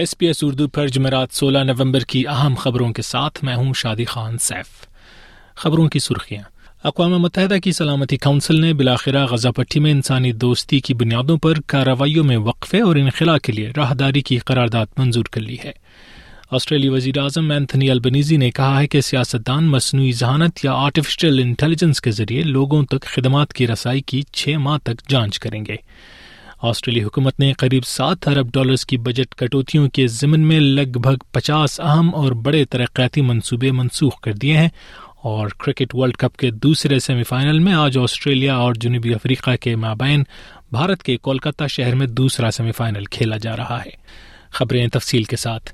S P S Urdu پر جمعرات سولہ نومبر کی اہم خبروں کے ساتھ میں ہوں شادی خان سیف۔ خبروں کی سرخیاں۔ اقوام متحدہ کی سلامتی کونسل نے بلاخرہ غزہ پٹی میں انسانی دوستی کی بنیادوں پر کارروائیوں میں وقفے اور انخلا کے لیے راہداری کی قرارداد منظور کر لی ہے۔ آسٹریلی وزیر اعظم اینتھنی البنیزی نے کہا ہے کہ سیاستدان مصنوعی ذہانت یا آرٹیفیشل انٹیلیجنس کے ذریعے لوگوں تک خدمات کی رسائی کی چھ ماہ تک جانچ کریں گے۔ آسٹریلی حکومت نے قریب سات ارب ڈالرز کی بجٹ کٹوتیوں کے ضمن میں لگ بھگ پچاس اہم اور بڑے ترقیاتی منصوبے منسوخ کر دیے ہیں اور کرکٹ ورلڈ کپ کے دوسرے سیمی فائنل میں آج آسٹریلیا اور جنوبی افریقہ کے مابین بھارت کے کولکتہ شہر میں دوسرا سیمی فائنل کھیلا جا رہا ہے۔ خبریں تفصیل کے ساتھ۔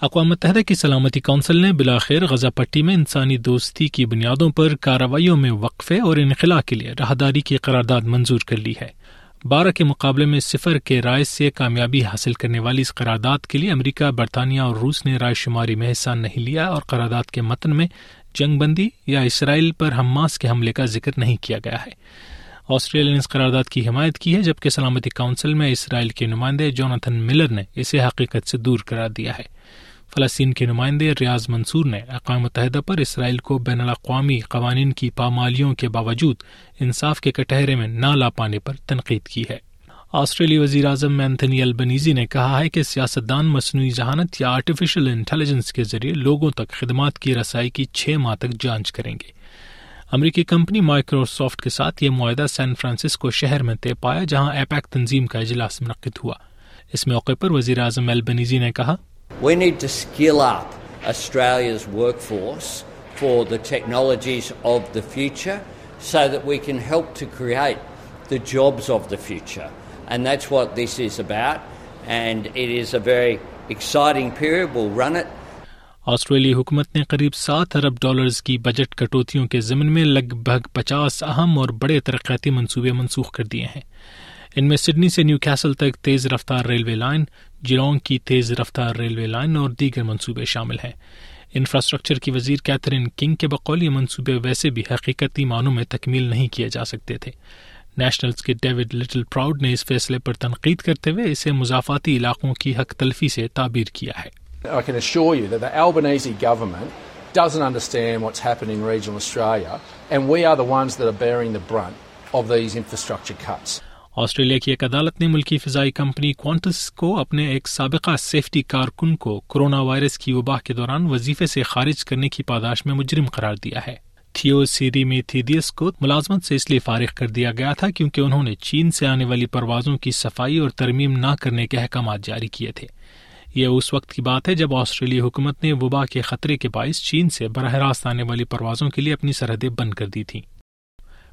اقوام متحدہ کی سلامتی کونسل نے بلاخیر غزہ پٹی میں انسانی دوستی کی بنیادوں پر کارروائیوں میں وقفے اور انخلا کے لیے راہداری کی قرارداد منظور کر لی ہے۔ بارہ کے مقابلے میں صفر کے رائے سے کامیابی حاصل کرنے والی اس قرارداد کے لیے امریکہ، برطانیہ اور روس نے رائے شماری میں حصہ نہیں لیا اور قرارداد کے متن میں جنگ بندی یا اسرائیل پر حماس کے حملے کا ذکر نہیں کیا گیا ہے۔ آسٹریلیا نے اس قرارداد کی حمایت کی ہے، جبکہ سلامتی کونسل میں اسرائیل کے نمائندے جوناتھن ملر نے اسے حقیقت سے دور قرار دیا ہے۔ فلسطین کے نمائندے ریاض منصور نے اقوام متحدہ پر اسرائیل کو بین الاقوامی قوانین کی پامالیوں کے باوجود انصاف کے کٹہرے میں نہ لا پانے پر تنقید کی ہے۔ آسٹریلی وزیر اعظم اینتھنی البنیزی نے کہا ہے کہ سیاستدان مصنوعی ذہانت یا آرٹیفیشل انٹیلیجنس کے ذریعے لوگوں تک خدمات کی رسائی کی چھ ماہ تک جانچ کریں گے۔ امریکی کمپنی مائکروسافٹ کے ساتھ یہ معاہدہ سین فرانسسکو شہر میں طے پایا جہاں ایپیک تنظیم کا اجلاس منعقد ہوا۔ اس موقع پر وزیر اعظم البنیزی نے کہا We need to skill up Australia's workforce for the technologies of the future so that we can help to create the jobs of the future. And that's what this is about. And it is a very exciting period. We'll run it. آسٹریلی حکومت نے قریب سات ارب dollars کی budget کٹوتیوں کے ضمن میں لگ بھگ پچاس اہم اور بڑے ترقیاتی منصوبے منسوخ کر دیے ہیں ان میں سڈنی سے نیو کیسل تک تیز رفتار ریلوے لائن جلونگ کی تیز رفتار ریلوے لائن اور دیگر منصوبے شامل ہیں۔ انفراسٹرکچر کی وزیر کیتھرین کنگ کے بقول یہ منصوبے ویسے بھی حقیقتی معنوں میں تکمیل نہیں کیے جا سکتے تھے۔ نیشنلز کے ڈیوڈ لٹل پراؤڈ نے اس فیصلے پر تنقید کرتے ہوئے اسے مضافاتی علاقوں کی حق تلفی سے تعبیر کیا ہے۔ I can assure you that the Albanese government doesn't understand what's happening in regional Australia and we are the ones that are bearing the brunt of these infrastructure cuts. Australia کی ایک عدالت نے ملکی فضائی کمپنی کوانٹس کو اپنے ایک سابقہ سیفٹی کارکن کو کرونا وائرس کی وباہ کے دوران وظیفے سے خارج کرنے کی پاداش میں مجرم قرار دیا ہے۔ تھیو سیری میں تھیدیس کو ملازمت سے اس لیے فارغ کر دیا گیا تھا کیونکہ انہوں نے چین سے آنے والی پروازوں کی صفائی اور ترمیم نہ کرنے کے احکامات جاری کیے تھے۔ یہ اس وقت کی بات ہے جب آسٹریلی حکومت نے وبا کے خطرے کے باعث چین سے براہ راست آنے والی پروازوں کے لیے اپنی سرحدیں بند کر دی تھیں۔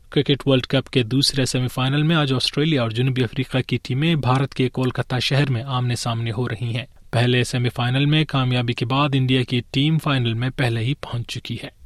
کرکٹ ورلڈ کپ کے دوسرے سیمی فائنل میں آج آسٹریلیا اور جنوبی افریقہ کی ٹیمیں بھارت کے کولکتہ شہر میں آمنے سامنے ہو رہی ہیں۔ پہلے سیمی فائنل میں کامیابی کے بعد انڈیا کی ٹیم فائنل میں پہلے ہی پہنچ چکی ہے۔